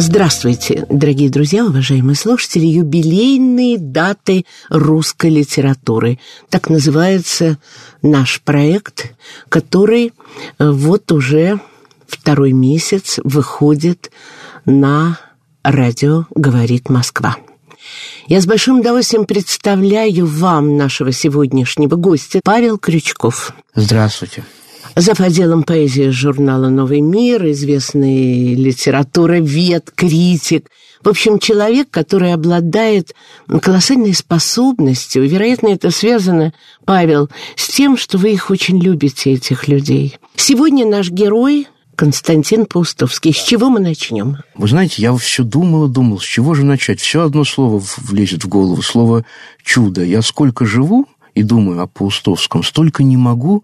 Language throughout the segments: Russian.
Здравствуйте, дорогие друзья, уважаемые слушатели. Юбилейные даты русской литературы. Так называется наш проект, который э, вот уже второй месяц выходит на радио «Говорит Москва». Я с большим удовольствием представляю вам нашего сегодняшнего гостя Павел Крючков. Здравствуйте. Зав. отделом поэзии журнала «Новый мир», известный литературовед, критик. В общем, человек, который обладает колоссальной способностью. вероятно, это связано, Павел, с тем, что вы их очень любите, этих людей. Сегодня наш герой Константин Паустовский. С чего мы начнем? Вы знаете, я все думал и думал, с чего же начать. Все одно слово влезет в голову, слово «чудо». Я сколько живу и думаю о Паустовском, столько не могу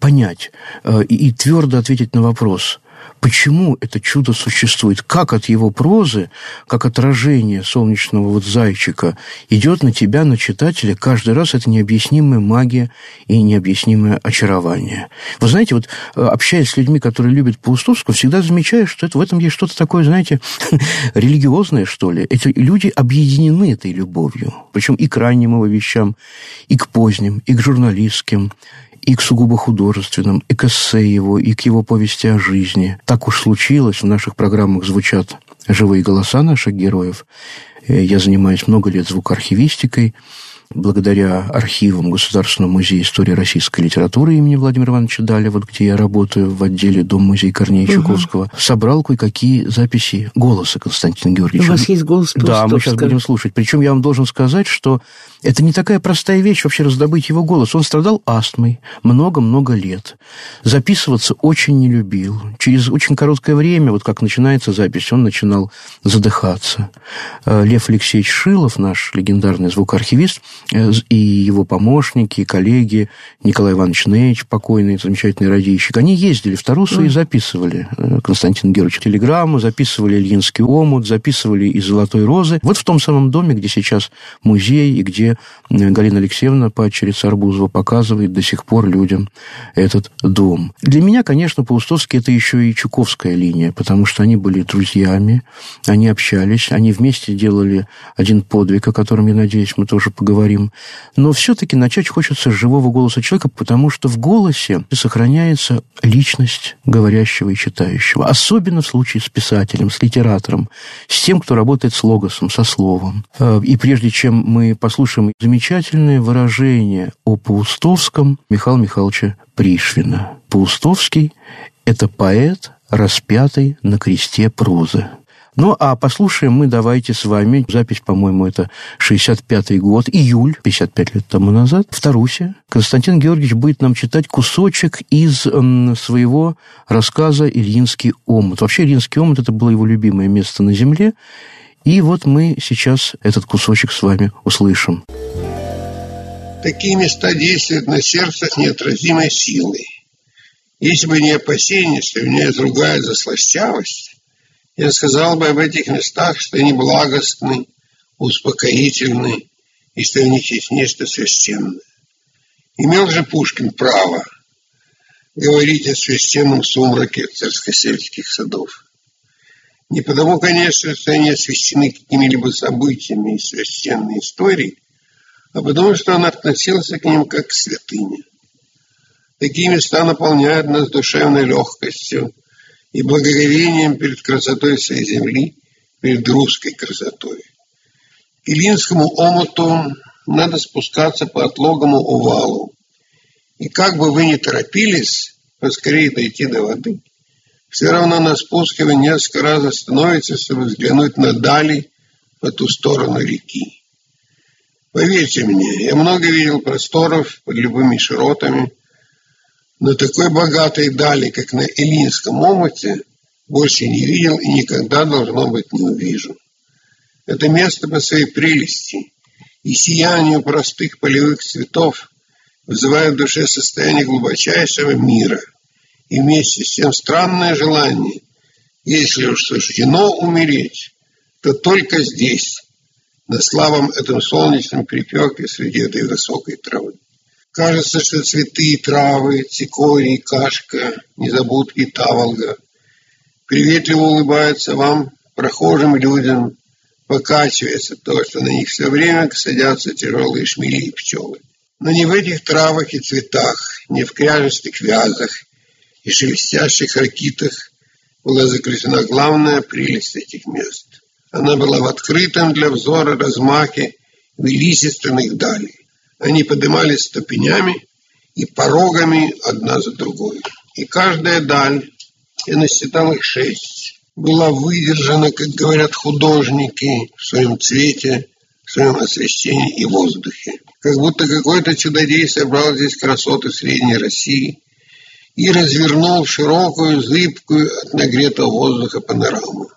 понять э, и, и твердо ответить на вопрос, почему это чудо существует, как от его прозы, как отражение солнечного вот зайчика идет на тебя, на читателя, каждый раз это необъяснимая магия и необъяснимое очарование. Вы знаете, вот э, общаясь с людьми, которые любят Паустовского, всегда замечаешь, что это, в этом есть что-то такое, знаете, религиозное, что ли. Эти люди объединены этой любовью, причем и к ранним его вещам, и к поздним, и к журналистским, и к сугубо художественным, и к эссе его, и к его повести о жизни. Так уж случилось, в наших программах звучат живые голоса наших героев. Э, я занимаюсь много лет звукоархивистикой, благодаря архивам Государственного музея истории российской литературы имени Владимира Ивановича Даля, вот где я работаю в отделе Дом-музей Корнея угу. Чуковского, собрал кое-какие записи голоса Константина Георгиевича. У вас есть голос Да, мы сейчас будем слушать. Причем я вам должен сказать, что это не такая простая вещь вообще раздобыть его голос. Он страдал астмой много-много лет. Записываться очень не любил. Через очень короткое время, вот как начинается запись, он начинал задыхаться. Э, Лев Алексеевич Шилов, наш легендарный звукоархивист, Э, и его помощники, коллеги, Николай Иванович Нейч, покойный, замечательный радищик, они ездили в Тарусу и записывали э, Константин Георгиевич телеграмму, записывали Ильинский омут, записывали из «Золотой розы». Вот в том самом доме, где сейчас музей, и где э, Галина Алексеевна, падчерица Арбузова, показывает до сих пор людям этот дом. Для меня, конечно, Паустовский – это еще и Чуковская линия, потому что они были друзьями, они общались, они вместе делали один подвиг, о котором, я надеюсь, мы тоже поговорим говорим. Но все-таки начать хочется с живого голоса человека, потому что в голосе сохраняется личность говорящего и читающего. Особенно в случае с писателем, с литератором, с тем, кто работает с логосом, со словом. Э, и прежде чем мы послушаем замечательное выражение о Паустовском Михаила Михайловича Пришвина. Паустовский – это поэт, распятый на кресте прозы. Ну, а послушаем мы давайте с вами, запись, по-моему, это 65-й год, июль, 55 лет тому назад, в Тарусе. Константин Георгиевич будет нам читать кусочек из м, своего рассказа «Ильинский омут». Вообще, Ильинский омут – это было его любимое место на земле. И вот мы сейчас этот кусочек с вами услышим. Такие места действуют на сердце неотразимой силой. Если бы не опасение, что меня изругает за слащавость, я сказал бы об этих местах, что они благостны, успокоительны, и что в них есть нечто священное. Имел же Пушкин право говорить о священном сумраке царскосельских садов. Не потому, конечно, что они освящены какими-либо событиями и священной историей, а потому, что он относился к ним как к святыне. Такие места наполняют нас душевной легкостью, и благоговением перед красотой своей земли, перед русской красотой. К Илинскому омуту надо спускаться по отлогому овалу. И как бы вы ни торопились поскорее дойти до воды, все равно на спуске вы несколько раз остановитесь, чтобы взглянуть на дали по ту сторону реки. Поверьте мне, я много видел просторов под любыми широтами, но такой богатой дали, как на Илинском омуте, больше не видел и никогда, должно быть, не увижу. Это место по своей прелести и сияние простых полевых цветов вызывает в душе состояние глубочайшего мира и вместе с тем странное желание, если уж суждено умереть, то только здесь, на славом этом солнечном припеке среди этой высокой травы. Кажется, что цветы, травы, цикорий, кашка, незабудки, таволга приветливо улыбаются вам, прохожим людям, покачивается то, что на них все время садятся тяжелые шмели и пчелы. Но не в этих травах и цветах, не в кряжестых вязах и шелестящих ракитах была заключена главная прелесть этих мест. Она была в открытом для взора размахе величественных далей. Они поднимались ступенями и порогами одна за другой. И каждая даль, я насчитал их шесть, была выдержана, как говорят художники, в своем цвете, в своем освещении и воздухе. Как будто какой-то чудодей собрал здесь красоты Средней России и развернул широкую, зыбкую от нагретого воздуха панораму.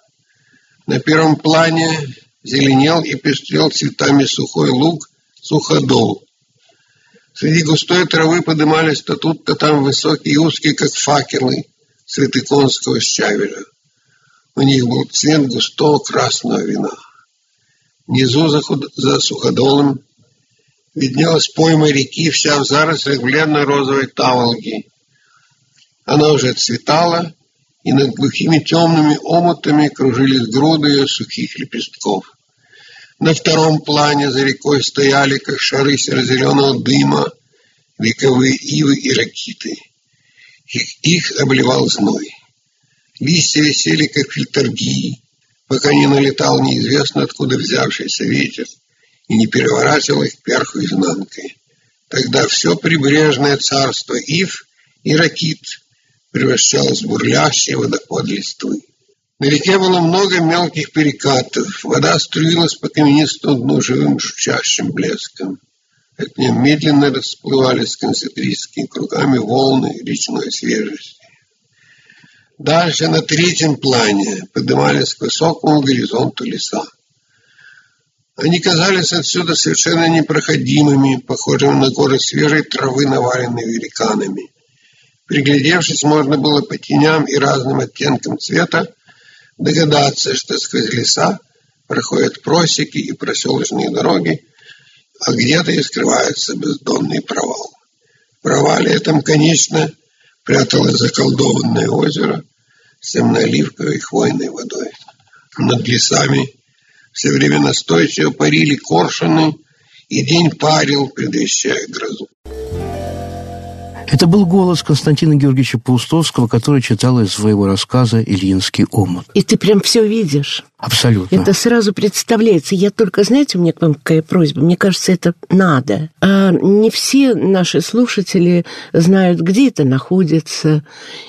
На первом плане зеленел и пестрел цветами сухой луг, суходол. Среди густой травы подымались то тут, то там высокие и узкие, как факелы, цветы конского щавеля. У них был цвет густого красного вина. Внизу за, худ... за суходолом виднелась пойма реки, вся в зарослях бледно-розовой таволги. Она уже цветала, и над глухими темными омутами кружились груды ее сухих лепестков. На втором плане за рекой стояли, как шары серо-зеленого дыма, вековые ивы и ракиты. Их, их обливал зной. Листья висели, как фильтергии, пока не налетал неизвестно откуда взявшийся ветер и не переворачивал их кверху изнанкой. Тогда все прибрежное царство ив и ракит превращалось в бурлящий водопад листвы. На реке было много мелких перекатов. Вода струилась по каменистому дну живым жучащим блеском. От нее медленно расплывались концентрическими кругами волны речной свежести. Дальше на третьем плане поднимались к высокому горизонту леса. Они казались отсюда совершенно непроходимыми, похожими на горы свежей травы, наваленной великанами. Приглядевшись, можно было по теням и разным оттенкам цвета догадаться, что сквозь леса проходят просеки и проселочные дороги, а где-то и скрывается бездонный провал. В провале этом, конечно, пряталось заколдованное озеро с темно-оливковой хвойной водой. Над лесами все время настойчиво парили коршуны, и день парил, предвещая грозу. Это был голос Константина Георгиевича Паустовского, который читал из своего рассказа «Ильинский омут». И ты прям все видишь. Абсолютно. Это сразу представляется. Я только, знаете, у меня к вам какая просьба? Мне кажется, это надо. А не все наши слушатели знают, где это находится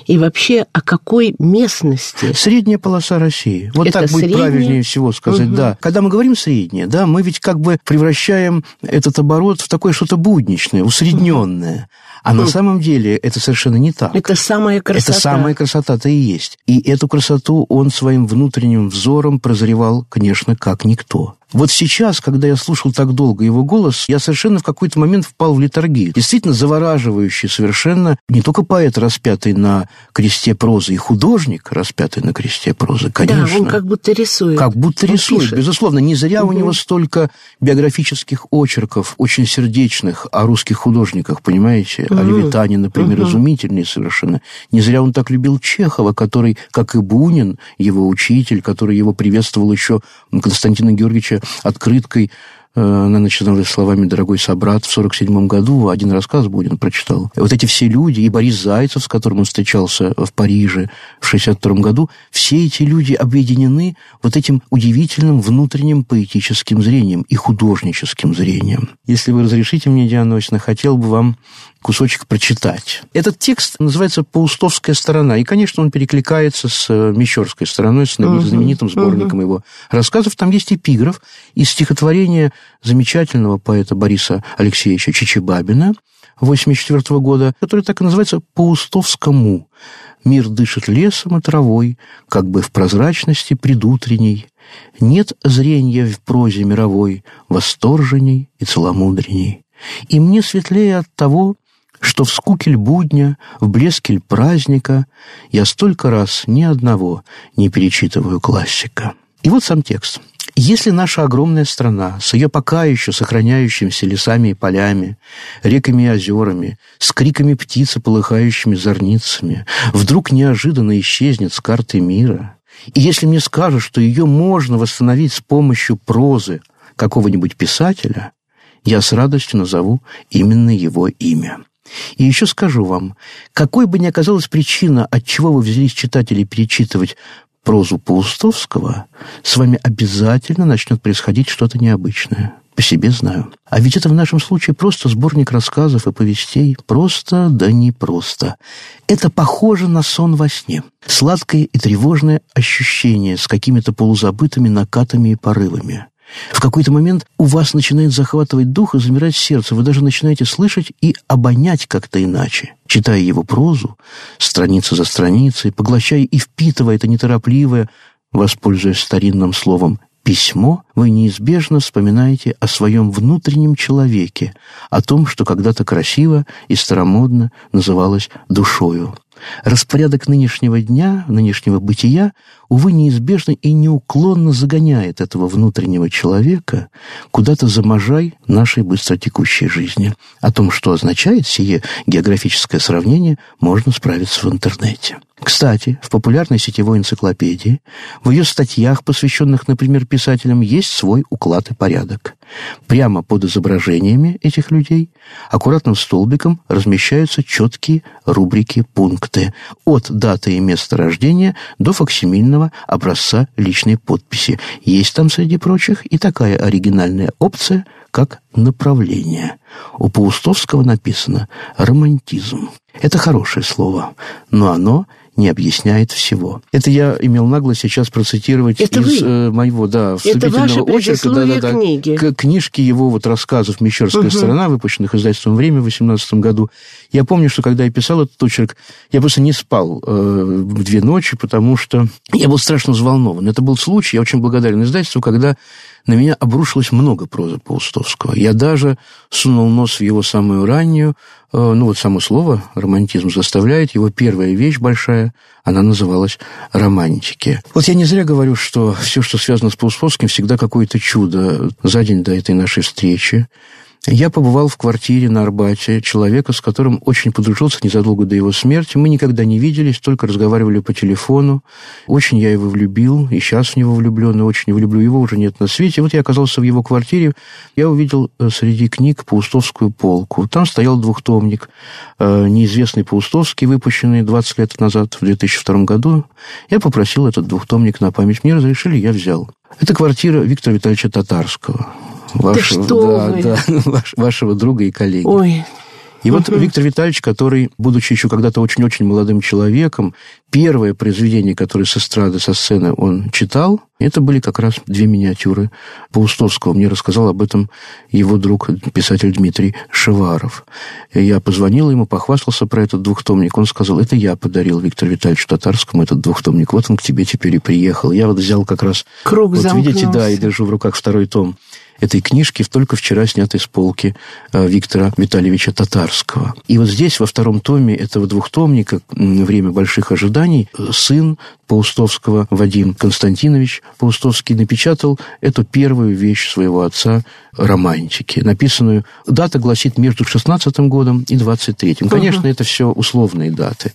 и вообще о какой местности. Средняя полоса России. Вот это так будет средняя? правильнее всего сказать, Угу. да. Когда мы говорим средняя, да, мы ведь как бы превращаем этот оборот в такое что-то будничное, усредненное. А на самом деле это совершенно не так. Это самая красота. Это самая красота-то и есть. И эту красоту он своим внутренним взором прозревал, конечно, как никто. Вот сейчас, когда я слушал так долго его голос, я совершенно в какой-то момент впал в литургию. Действительно завораживающий совершенно не только поэт, распятый на кресте прозы, и художник, распятый на кресте прозы, конечно. Да, он как будто рисует. Как будто Он рисует, пишет. безусловно. Не зря у Мгм. него столько биографических очерков, очень сердечных, о русских художниках, понимаете? О Мгм. Левитане, например, Мгм. изумительный совершенно. Не зря он так любил Чехова, который, как и Бунин, его учитель, который его приветствовал еще Константина Георгиевича открыткой, э, она начиналась словами «дорогой собрат» в 47 году, один рассказ Бунин прочитал. Вот эти все люди, и Борис Зайцев, с которым он встречался в Париже в 62 году, все эти люди объединены вот этим удивительным внутренним поэтическим зрением и художническим зрением. Если вы разрешите мне, Диана Осина, хотел бы вам кусочек прочитать. Этот текст называется «Паустовская сторона», и, конечно, он перекликается с э, Мещерской стороной, с знаменитым сборником его рассказов. Там есть эпиграф из стихотворения замечательного поэта Бориса Алексеевича Чичибабина 1984 года, который так и называется «По-устовскому». «Мир дышит лесом и травой, как бы в прозрачности предутренней. Нет зрения в прозе мировой, восторженней и целомудренней. И мне светлее от того, что в скукель будня, в блескель праздника я столько раз ни одного не перечитываю классика». И вот сам текст – если наша огромная страна с ее пока еще сохраняющимися лесами и полями, реками и озерами, с криками птиц и полыхающими зорницами, вдруг неожиданно исчезнет с карты мира, и если мне скажут, что ее можно восстановить с помощью прозы какого-нибудь писателя, я с радостью назову именно его имя. И еще скажу вам, какой бы ни оказалась причина, от чего вы взялись читатели перечитывать прозу Паустовского, с вами обязательно начнет происходить что-то необычное. По себе знаю. А ведь это в нашем случае просто сборник рассказов и повестей. Просто, да не просто. Это похоже на сон во сне. Сладкое и тревожное ощущение с какими-то полузабытыми накатами и порывами. В какой-то момент у вас начинает захватывать дух и замирать сердце. Вы даже начинаете слышать и обонять как-то иначе. Читая его прозу, страница за страницей, поглощая и впитывая это неторопливое, воспользуясь старинным словом письмо, вы неизбежно вспоминаете о своем внутреннем человеке, о том, что когда-то красиво и старомодно называлось душою. Распорядок нынешнего дня, нынешнего бытия, увы, неизбежно и неуклонно загоняет этого внутреннего человека куда-то за можай нашей быстротекущей жизни. О том, что означает сие географическое сравнение, можно справиться в интернете. Кстати, в популярной сетевой энциклопедии, в ее статьях, посвященных, например, писателям, есть свой уклад и порядок. Прямо под изображениями этих людей аккуратным столбиком размещаются четкие рубрики пункты от даты и места рождения до факсимильного образца личной подписи. Есть там, среди прочих, и такая оригинальная опция, как направление. У Паустовского написано «романтизм». Это хорошее слово, но оно не объясняет всего. Это я имел наглость сейчас процитировать Это из вы? э, моего да, вступительного очерка да, да, да, книги. к книжке его вот рассказов «Мещерская Угу. сторона», выпущенных издательством «Время» в 18 году. Я помню, что когда я писал этот очерк, я просто не спал э, в две ночи, потому что я был страшно взволнован. Это был случай, я очень благодарен издательству, когда на меня обрушилось много прозы Паустовского. Я даже сунул нос в его самую раннюю, э, ну вот само слово «романтизм» заставляет, его первая вещь большая, она называлась «романтики». Вот я не зря говорю, что все, что связано с Паустовским, всегда какое-то чудо. За день до этой нашей встречи я побывал в квартире на Арбате человека, с которым очень подружился незадолго до его смерти. Мы никогда не виделись, только разговаривали по телефону. Очень я его влюбил, и сейчас в него влюблен, и очень влюблю его, уже нет на свете. Вот я оказался в его квартире, я увидел э, среди книг Паустовскую полку. Там стоял двухтомник, э, неизвестный Паустовский, выпущенный 20 лет назад, в 2002 году. Я попросил этот двухтомник на память. Мне разрешили, я взял. Это квартира Виктора Витальевича Татарского. Вашего, да, вы? да, ваш- вашего друга и коллеги. Ой, И вот Виктор Витальевич, который, будучи еще когда-то очень-очень молодым человеком, первое произведение, которое с эстрады, со сцены он читал, это были как раз две миниатюры Паустовского. Мне рассказал об этом его друг, писатель Дмитрий Шеваров. Я позвонил ему, похвастался про этот двухтомник. Он сказал, это я подарил Виктору Витальевичу Татарскому этот двухтомник. Вот он к тебе теперь и приехал. Я вот взял как раз... Круг Вот видите, да, замкнулся. и держу в руках второй том этой книжки, только вчера снятой с полки э, Виктора Витальевича Татарского. И вот здесь, во втором томе этого двухтомника «Время больших ожиданий», э, сын Паустовского Вадим Константинович Паустовский напечатал эту первую вещь своего отца романтики, написанную, дата гласит между 16 годом и 23-м. Конечно, это все условные даты.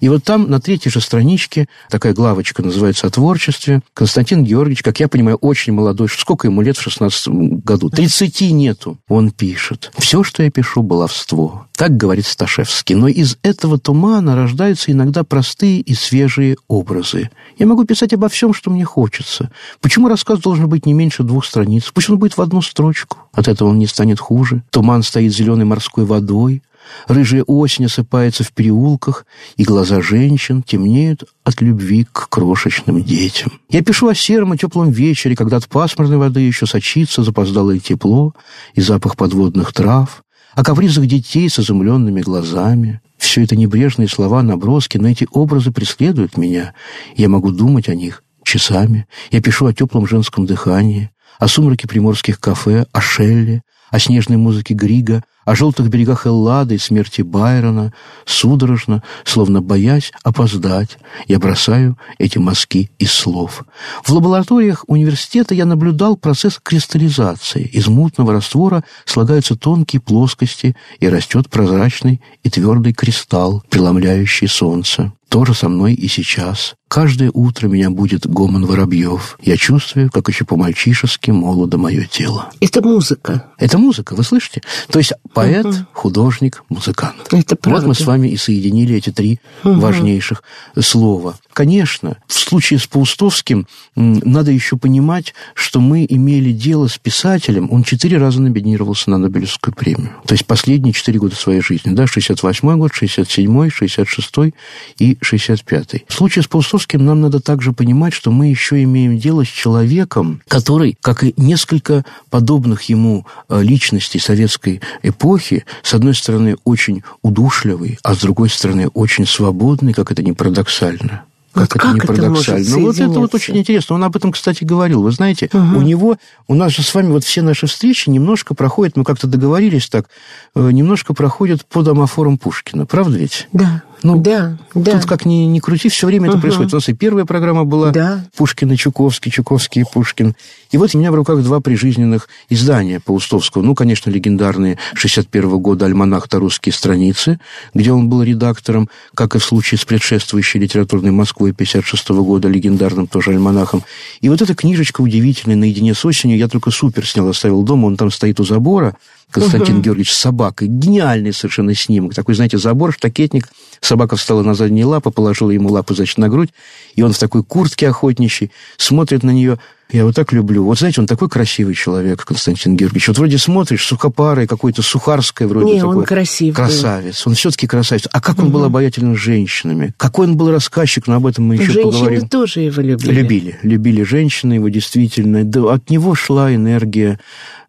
И вот там на третьей же страничке такая главочка называется «О творчестве». Константин Георгиевич, как я понимаю, очень молодой. Сколько ему лет в 16 году? 30 нету. Он пишет. «Все, что я пишу, баловство». Так говорит Сташевский. Но из этого тумана рождаются иногда простые и свежие образы. Я могу писать обо всем, что мне хочется. Почему рассказ должен быть не меньше двух страниц? Пусть он будет в одну строчку. От этого он не станет хуже. Туман стоит зеленой морской водой. Рыжая осень осыпается в переулках, и глаза женщин темнеют от любви к крошечным детям. Я пишу о сером и теплом вечере, когда от пасмурной воды еще сочится запоздалое тепло и запах подводных трав, о капризах детей с изумленными глазами. Все это небрежные слова, наброски, но эти образы преследуют меня. Я могу думать о них часами. Я пишу о теплом женском дыхании, о сумраке приморских кафе, о Шелле, о снежной музыке Грига, о желтых берегах Эллады и смерти Байрона, судорожно, словно боясь опоздать, я бросаю эти мазки из слов. В лабораториях университета я наблюдал процесс кристаллизации. Из мутного раствора слагаются тонкие плоскости, и растет прозрачный и твердый кристалл, преломляющий солнце. То же со мной и сейчас. Каждое утро меня будет гомон воробьев. Я чувствую, как еще по-мальчишески молодо мое тело. Это музыка. Это музыка, вы слышите? То есть поэт, художник, музыкант. Это правда. Вот мы с вами и соединили эти три важнейших слова. Конечно, в случае с Паустовским надо еще понимать, что мы имели дело с писателем. Он четыре раза номинировался на Нобелевскую премию. То есть последние четыре года своей жизни. Да, 68 год, 67 66 и 65 В случае с Паустовским нам надо также понимать, что мы еще имеем дело с человеком, который, как и несколько подобных ему э, личностей советской эпохи, с одной стороны, очень удушливый, а с другой стороны, очень свободный, как это не парадоксально. Как, вот это как не парадоксально. Ну, вот это вот очень интересно. Он об этом, кстати, говорил. Вы знаете, угу. у него, у нас же с вами вот все наши встречи немножко проходят, мы как-то договорились так, э, немножко проходят по домофорам Пушкина. Правда ведь? Да. Ну, да, да. Тут как ни, ни крути, все время угу. это происходит. У нас и первая программа была да. Пушкин и Чуковский, Чуковский и Пушкин. И вот у меня в руках два прижизненных издания Паустовского. Ну, конечно, легендарные 61 -го года «Альманах-то русские страницы», где он был редактором, как и в случае с предшествующей литературной Москвой 56 -го года, легендарным тоже альманахом. И вот эта книжечка удивительная, «Наедине с осенью», я только супер снял, оставил дома, он там стоит у забора, Константин угу. Георгиевич с собакой. Гениальный совершенно снимок. Такой, знаете, забор, штакетник. Собака встала на задние лапы, положила ему лапы, значит, на грудь. И он в такой куртке охотничьей смотрит на нее. Я его так люблю. Вот знаете, он такой красивый человек, Константин Георгиевич. Вот вроде смотришь, сухопарый, какой-то сухарское вроде Не, такой. он красивый. Красавец. Он все-таки красавец. А как он угу. был обаятельным с женщинами? Какой он был рассказчик, но об этом мы еще Женщины поговорим. Женщины тоже его любили. Любили. Любили женщины его действительно. Да, от него шла энергия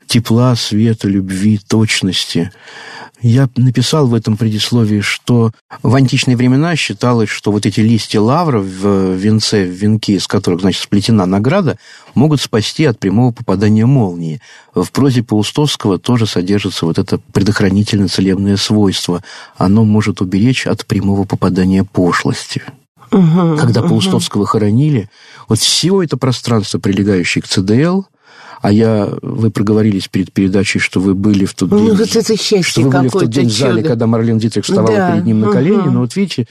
тепла, света, любви, точности. Я написал в этом предисловии, что в античные времена считалось, что вот эти листья лавра в венце, в венке, из которых, значит, сплетена награда, могут спасти от прямого попадания молнии. В прозе Паустовского тоже содержится вот это предохранительно целебное свойство. Оно может уберечь от прямого попадания пошлости. Угу, Когда угу. Паустовского хоронили, вот все это пространство, прилегающее к ЦДЛ, а я, вы проговорились перед передачей, что вы были в тот ну, день... Ну, вот это счастье Что вы были в тот день чудо. в зале, когда Марлен Дитрих вставала да. перед ним на колени. Угу. Ну, вот видите,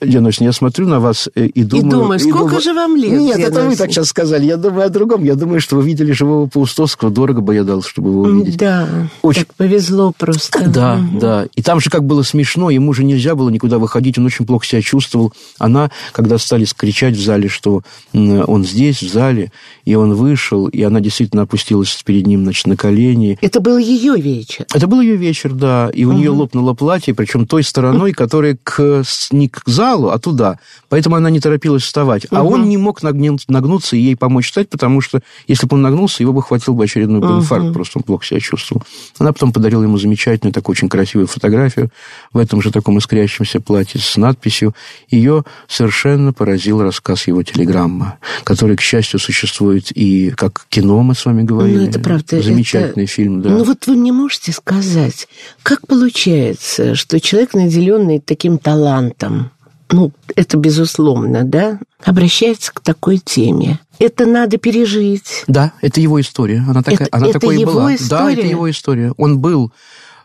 Леночка, я смотрю на вас и думаю... И думаю, сколько думаю, же вам лет? Нет, это вы так сейчас сказали. Я думаю о другом. Я думаю, что вы видели живого Паустовского. Дорого бы я дал, чтобы его увидеть. Да, очень... так повезло просто. Да, угу. да. И там же как было смешно. Ему же нельзя было никуда выходить. Он очень плохо себя чувствовал. Она, когда стали скричать в зале, что он здесь, в зале, и он вышел, и она действительно опустилась перед ним, значит, на колени. Это был ее вечер? Это был ее вечер, да. И у угу. нее лопнуло платье, причем той стороной, которая к, не к залу, а туда. Поэтому она не торопилась вставать. Угу. А он не мог нагнуться и ей помочь встать, потому что если бы он нагнулся, его бы хватил бы очередной угу. инфаркт, просто он плохо себя чувствовал. Она потом подарила ему замечательную, такую очень красивую фотографию в этом же таком искрящемся платье с надписью. Ее совершенно поразил рассказ его телеграмма, который, к счастью, существует и как кино, мы с вами говорили. Ну, это правда. Замечательный это... фильм, да. Ну, вот вы мне можете сказать, как получается, что человек, наделенный таким талантом, ну, это безусловно, да, обращается к такой теме. Это надо пережить. Да, это его история. Она такая, это, она это такой его и была. История? Да, это его история. Он был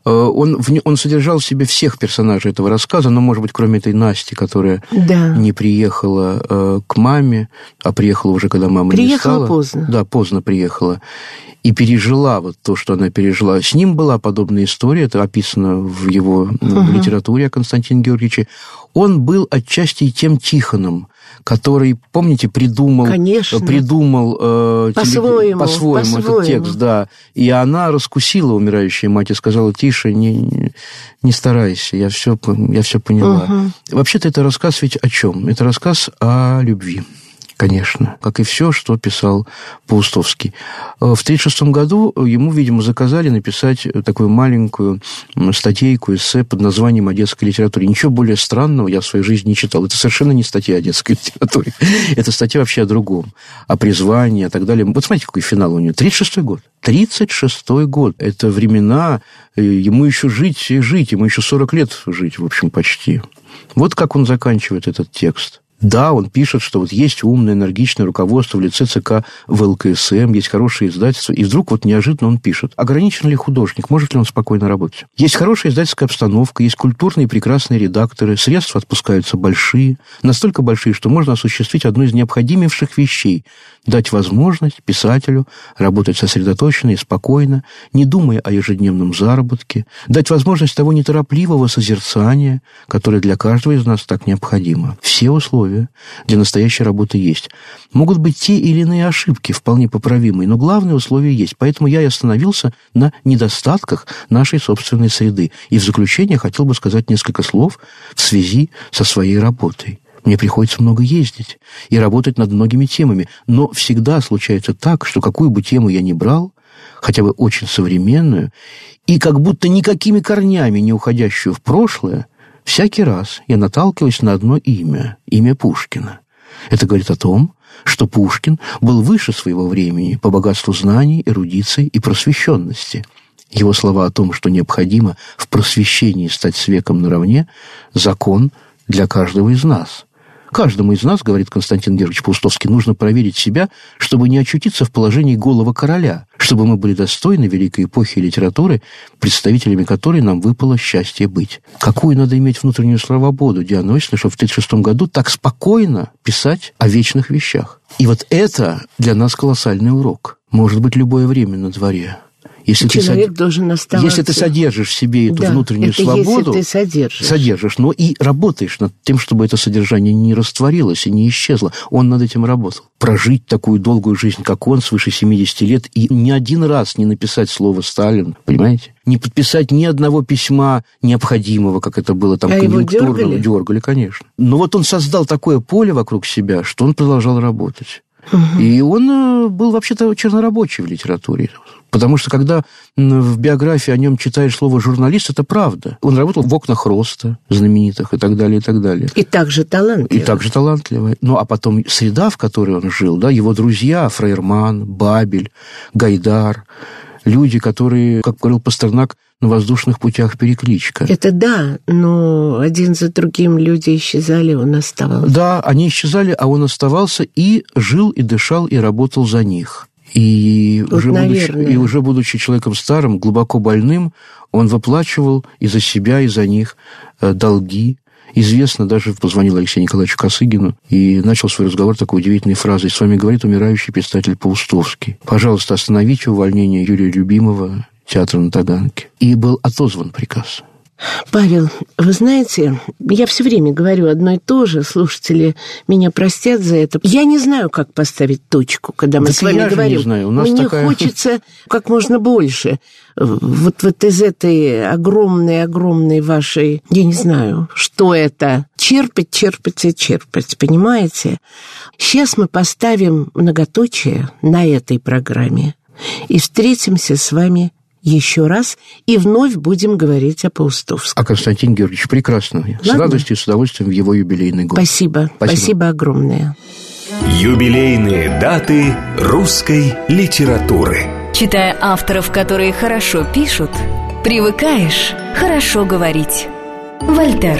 он, он содержал в себе всех персонажей этого рассказа, но, может быть, кроме этой Насти, которая да. не приехала э, к маме, а приехала уже, когда мама приехала не стала. Приехала поздно. Да, поздно приехала и пережила вот то, что она пережила. С ним была подобная история, это описано в его угу. литературе о Константине Георгиевиче. Он был отчасти и тем Тихоном, который, помните, придумал, Конечно. придумал э, по-своему, по-своему, по-своему этот текст, да. И она раскусила умирающая мать и сказала, тише, не, не старайся, я все, я все поняла. Угу. Вообще-то это рассказ ведь о чем? Это рассказ о любви конечно, как и все, что писал Паустовский. В 1936 году ему, видимо, заказали написать такую маленькую статейку, эссе под названием «О детской литературе». Ничего более странного я в своей жизни не читал. Это совершенно не статья о детской литературе. Это статья вообще о другом, о призвании и так далее. Вот смотрите, какой финал у нее. 36 год. 36 год. Это времена, э, ему еще жить и жить, ему еще 40 лет жить, в общем, почти. Вот как он заканчивает этот текст. Да, он пишет, что вот есть умное, энергичное руководство в лице ЦК ВЛКСМ, есть хорошее издательство, и вдруг вот неожиданно он пишет, ограничен ли художник, может ли он спокойно работать. Есть хорошая издательская обстановка, есть культурные прекрасные редакторы, средства отпускаются большие, настолько большие, что можно осуществить одну из необходимейших вещей – дать возможность писателю работать сосредоточенно и спокойно, не думая о ежедневном заработке, дать возможность того неторопливого созерцания, которое для каждого из нас так необходимо. Все условия для настоящей работы есть. Могут быть те или иные ошибки, вполне поправимые, но главные условия есть. Поэтому я и остановился на недостатках нашей собственной среды. И в заключение хотел бы сказать несколько слов в связи со своей работой. Мне приходится много ездить и работать над многими темами, но всегда случается так, что какую бы тему я ни брал, хотя бы очень современную, и как будто никакими корнями не уходящую в прошлое, всякий раз я наталкиваюсь на одно имя, имя Пушкина. Это говорит о том, что Пушкин был выше своего времени по богатству знаний, эрудиции и просвещенности. Его слова о том, что необходимо в просвещении стать с веком наравне, закон для каждого из нас – Каждому из нас, говорит Константин Георгиевич Паустовский, нужно проверить себя, чтобы не очутиться в положении голого короля, чтобы мы были достойны великой эпохи литературы, представителями которой нам выпало счастье быть. Какую надо иметь внутреннюю свободу, Диана Осина, чтобы в 1936 году так спокойно писать о вечных вещах. И вот это для нас колоссальный урок. Может быть, любое время на дворе – если Человек ты, должен оставаться... Если ты содержишь в себе эту да, внутреннюю это свободу... Если ты содержишь. Содержишь, но и работаешь над тем, чтобы это содержание не растворилось и не исчезло. Он над этим работал. Прожить такую долгую жизнь, как он, свыше 70 лет, и ни один раз не написать слово «Сталин», понимаете? Не подписать ни одного письма необходимого, как это было там а конъюнктурно. Его дергали? дергали, конечно. Но вот он создал такое поле вокруг себя, что он продолжал работать. Угу. И он э, был вообще-то чернорабочий в литературе. Потому что когда в биографии о нем читаешь слово «журналист», это правда. Он работал в окнах роста знаменитых и так далее, и так далее. И также талантливый. И также талантливый. Ну, а потом среда, в которой он жил, да, его друзья, Фрейерман, Бабель, Гайдар, люди, которые, как говорил Пастернак, на воздушных путях перекличка. Это да, но один за другим люди исчезали, он оставался. Да, они исчезали, а он оставался и жил, и дышал, и работал за них. И, вот, уже будучи, и уже будучи человеком старым, глубоко больным, он выплачивал и за себя, и за них э, долги. Известно, даже позвонил Алексею Николаевичу Косыгину и начал свой разговор такой удивительной фразой. «С вами говорит умирающий писатель Паустовский. Пожалуйста, остановите увольнение Юрия Любимого театра на Таганке». И был отозван приказ. Павел, вы знаете, я все время говорю одно и то же, слушатели меня простят за это. Я не знаю, как поставить точку, когда мы так с вами говорим. Не знаю. У нас Мне такая... хочется как можно больше. Вот, вот из этой огромной-огромной вашей, я не знаю, что это, черпать, черпать и черпать, понимаете? Сейчас мы поставим многоточие на этой программе и встретимся с вами еще раз и вновь будем говорить о Паустовском. А Константин Георгиевич прекрасно. Ладно? С радостью и с удовольствием в его юбилейный год. Спасибо. Спасибо, Спасибо огромное. Юбилейные даты русской литературы. Читая авторов, которые хорошо пишут, привыкаешь хорошо говорить. Вольтер.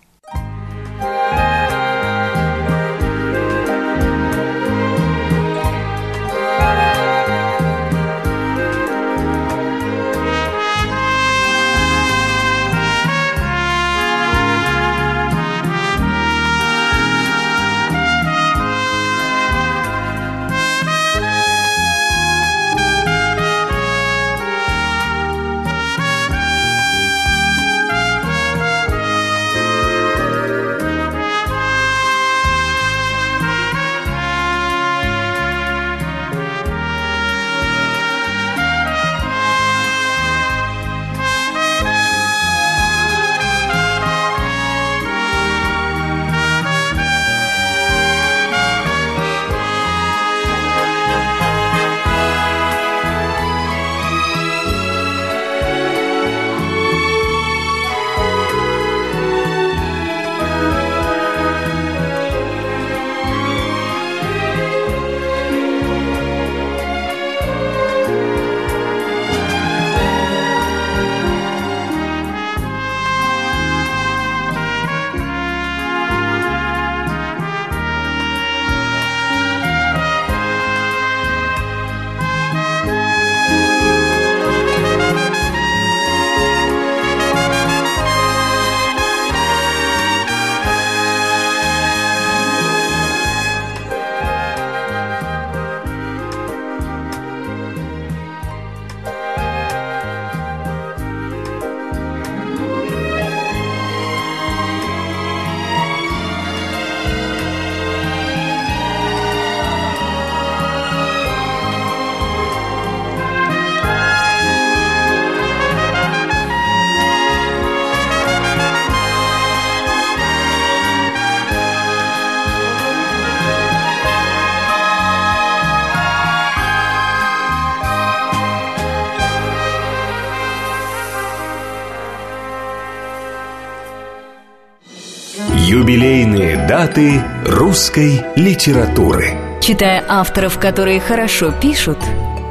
Юбилейные даты русской литературы. Читая авторов, которые хорошо пишут,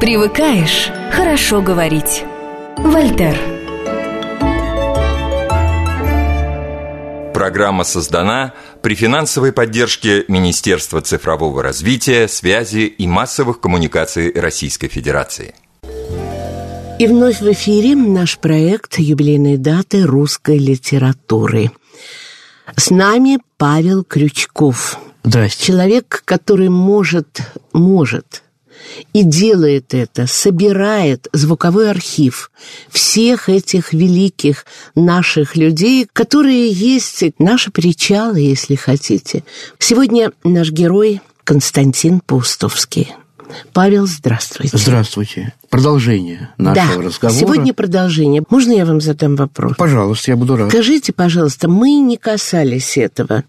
привыкаешь хорошо говорить. Вольтер. Программа создана при финансовой поддержке Министерства цифрового развития, связи и массовых коммуникаций Российской Федерации. И вновь в эфире наш проект «Юбилейные даты русской литературы». С нами Павел Крючков. Здрасте. Человек, который может, может и делает это, собирает звуковой архив всех этих великих наших людей, которые есть наши причалы, если хотите. Сегодня наш герой Константин Паустовский. Павел, здравствуйте. Здравствуйте. Продолжение нашего да, разговора. сегодня продолжение. Можно я вам задам вопрос? Пожалуйста, я буду рад. Скажите, пожалуйста, мы не касались этого.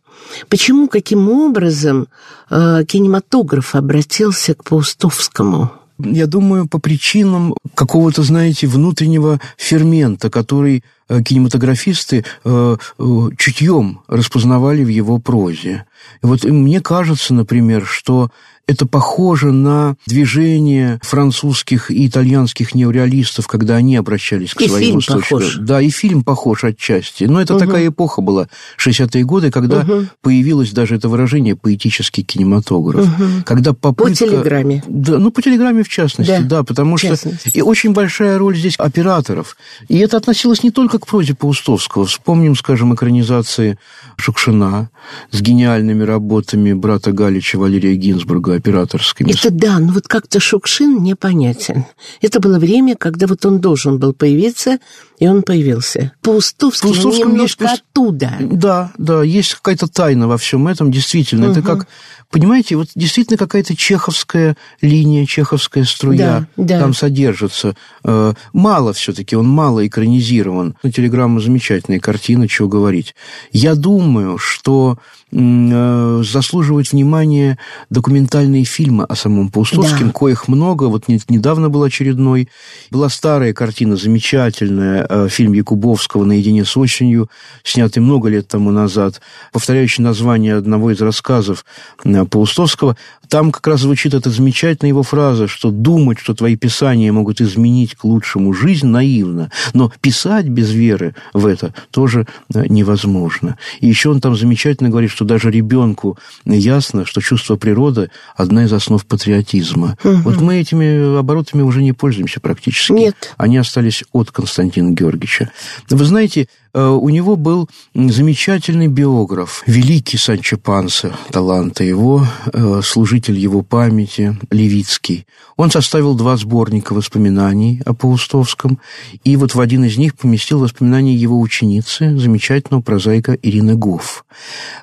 Почему, каким образом э, кинематограф обратился к Паустовскому? Я думаю, по причинам какого-то, знаете, внутреннего фермента, который э, кинематографисты э, э, чутьем распознавали в его прозе. И вот мне кажется, например, что это похоже на движение французских и итальянских неореалистов, когда они обращались к и своим фильм похож. Да, и фильм похож отчасти. Но это Угу. такая эпоха была, 60-е годы, когда Угу. появилось даже это выражение «поэтический кинематограф». Мгм. Когда По попытка... телеграмме. Да, ну, по телеграмме в частности, Да, да, потому что и очень большая роль здесь операторов. И это относилось не только к прозе Паустовского. Вспомним, скажем, экранизации Шукшина с гениальными работами брата Галича Валерия Гинзбурга, операторскими. Это да, но вот как-то Шукшин непонятен. Это было время, когда вот он должен был появиться, и он появился. Паустовский Паустовском немножко есть- оттуда. Да, да, есть какая-то тайна во всем этом, действительно. Это Мгм. как, понимаете, вот действительно какая-то чеховская линия, чеховская струя Да, да. там содержится. Э, Мало все-таки, он мало экранизирован. Ну, телеграмма замечательная картина, чего говорить. Я думаю, что заслуживают внимания документальные фильмы о самом Паустовском, Да. коих много. Вот не- недавно был очередной. Была старая картина, замечательная, э, фильм Якубовского «Наедине с осенью», снятый много лет тому назад, повторяющий название одного из рассказов э, Паустовского. Там как раз звучит эта замечательная его фраза, что думать, что твои писания могут изменить к лучшему жизнь, наивно. Но писать без веры в это тоже э, невозможно. И еще он там замечательно говорит, что даже ребенку ясно, что чувство природы – одна из основ патриотизма. Вот мы этими оборотами уже не пользуемся практически. Нет. Они остались от Константина Георгиевича. Вы знаете, у него был замечательный биограф, великий Санчо Панса, таланта его, э, служитель его памяти, Левицкий. Он составил два сборника воспоминаний о Паустовском, и вот в один из них поместил воспоминания его ученицы, замечательного прозаика Ирины Гофф,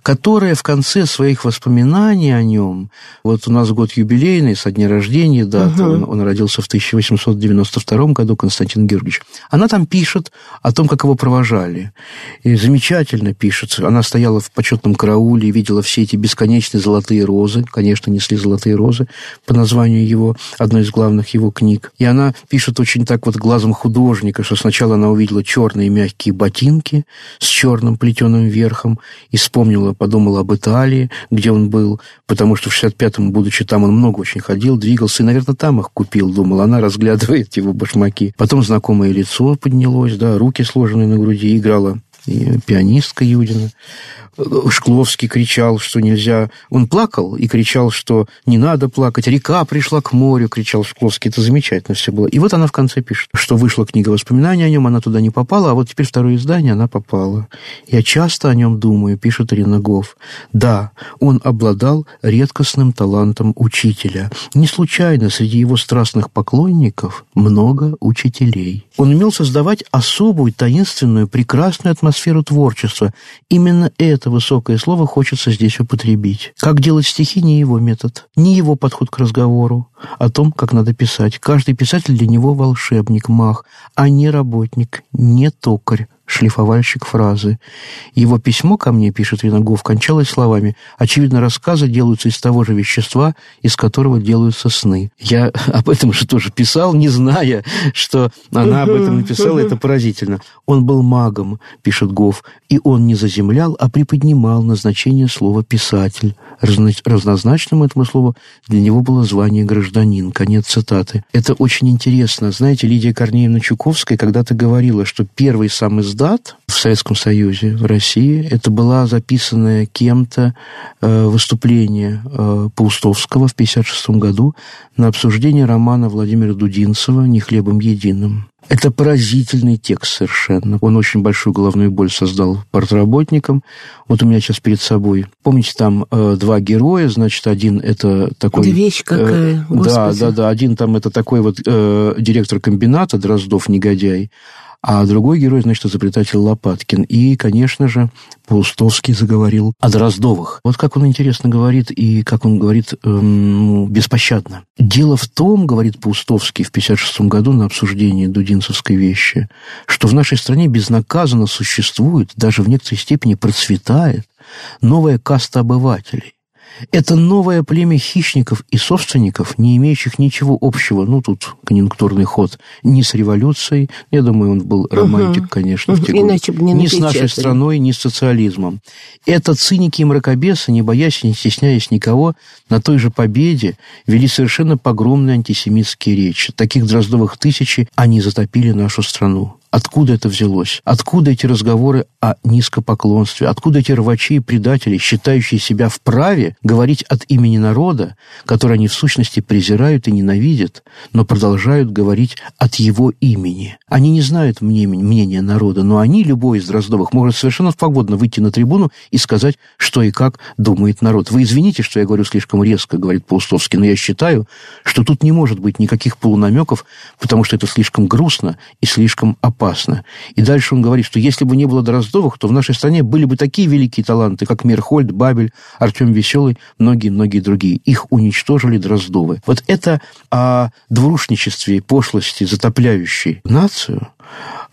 которая в конце своих воспоминаний о нем, вот у нас год юбилейный, со дня рождения, дата, он, он родился в 1892 году, Константин Георгиевич, она там пишет о том, как его провожали. И замечательно пишется. Она стояла в почетном карауле и видела все эти бесконечные золотые розы. Конечно, несли золотые розы по названию его, одной из главных его книг. И она пишет очень так вот глазом художника, что сначала она увидела черные мягкие ботинки с черным плетеным верхом и вспомнила, подумала об Италии, где он был, потому что в 65-м, будучи там, он много очень ходил, двигался, и, наверное, там их купил, думала она, разглядывает его башмаки. Потом знакомое лицо поднялось, да, руки сложенные на груди, играла и пианистка Юдина. Шкловский кричал, что нельзя... Он плакал и кричал, что не надо плакать. Река пришла к морю, кричал Шкловский. Это замечательно все было. И вот она в конце пишет, что вышла книга воспоминаний о нем, она туда не попала, а вот теперь второе издание она попала. Я часто о нем думаю, пишет Ирина Гофф. Да, он обладал редкостным талантом учителя. Не случайно среди его страстных поклонников много учителей. Он умел создавать особую, таинственную, прекрасную атмосферу творчества. Именно это высокое слово хочется здесь употребить. Как делать стихи не его метод, не его подход к разговору о том, как надо писать. Каждый писатель для него волшебник, мах, а не работник, не токарь, шлифовальщик фразы. Его письмо ко мне, пишет Виногов, кончалось словами «Очевидно, рассказы делаются из того же вещества, из которого делаются сны». Я об этом же тоже писал, не зная, что она об этом написала. Это поразительно. Он был магом, пишет Гов, и он не заземлял, а приподнимал назначение слова «писатель». Разнозначным этому слову для него было звание «гражданин». Конец цитаты. Это очень интересно. Знаете, Лидия Корнеевна Чуковская когда-то говорила, что первый сам издат в Советском Союзе, в России, это была записанная кем-то э, выступление э, Паустовского в 1956 году на обсуждение романа Владимира Дудинцева «Не хлебом единым». Это поразительный текст совершенно. Он очень большую головную боль создал портработникам. Вот у меня сейчас перед собой. Помните, там э, два героя, значит, один это такой... Да вещь какая, э, Да, да, да. Один там это такой вот э, директор комбината, Дроздов, негодяй. А другой герой, значит, изобретатель Лопаткин. И, конечно же, Паустовский заговорил о Дроздовых. Вот как он интересно говорит, и как он говорит эм, беспощадно. Дело в том, говорит Паустовский в 1956 году на обсуждении Дудинцевской вещи, что в нашей стране безнаказанно существует, даже в некоторой степени процветает, новая каста обывателей это новое племя хищников и собственников, не имеющих ничего общего, ну, тут конъюнктурный ход, ни с революцией, я думаю, он был романтик, угу. конечно, в те Иначе бы не ни с нашей страной, ни с социализмом. Это циники и мракобесы, не боясь и не стесняясь никого, на той же победе вели совершенно погромные антисемитские речи. Таких Дроздовых тысячи, они затопили нашу страну. Откуда это взялось? Откуда эти разговоры о низкопоклонстве? Откуда эти рвачи и предатели, считающие себя вправе говорить от имени народа, который они в сущности презирают и ненавидят, но продолжают говорить от его имени? Они не знают мнения народа, но они, любой из Дроздовых, может совершенно свободно выйти на трибуну и сказать, что и как думает народ. Вы извините, что я говорю слишком резко, говорит Паустовский, но я считаю, что тут не может быть никаких полунамеков, потому что это слишком грустно и слишком опасно опасно. И дальше он говорит, что если бы не было Дроздовых, то в нашей стране были бы такие великие таланты, как Мирхольд, Бабель, Артем Веселый, многие-многие другие. Их уничтожили Дроздовы. Вот это о двурушничестве, пошлости, затопляющей нацию,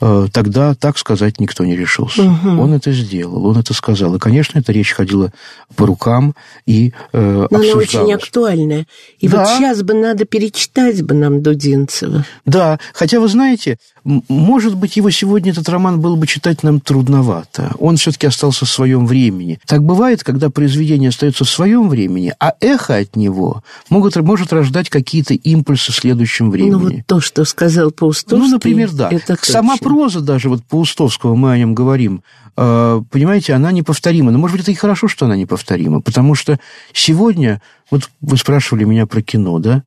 Э, тогда так сказать никто не решился. Угу. Он это сделал, он это сказал. И, конечно, эта речь ходила по рукам и э, Но она очень актуальная. И да. вот сейчас бы надо перечитать бы нам Дудинцева. Да, хотя, вы знаете, может быть, его сегодня этот роман было бы читать нам трудновато. Он все-таки остался в своем времени. Так бывает, когда произведение остается в своем времени, а эхо от него могут, может рождать какие-то импульсы в следующем времени. Ну, вот то, что сказал Паустовский. Ну, например, да. Это Сама проза даже, вот Паустовского мы о нем говорим, э, понимаете, она неповторима. Но, может быть, это и хорошо, что она неповторима, потому что сегодня, вот вы спрашивали меня про кино, да,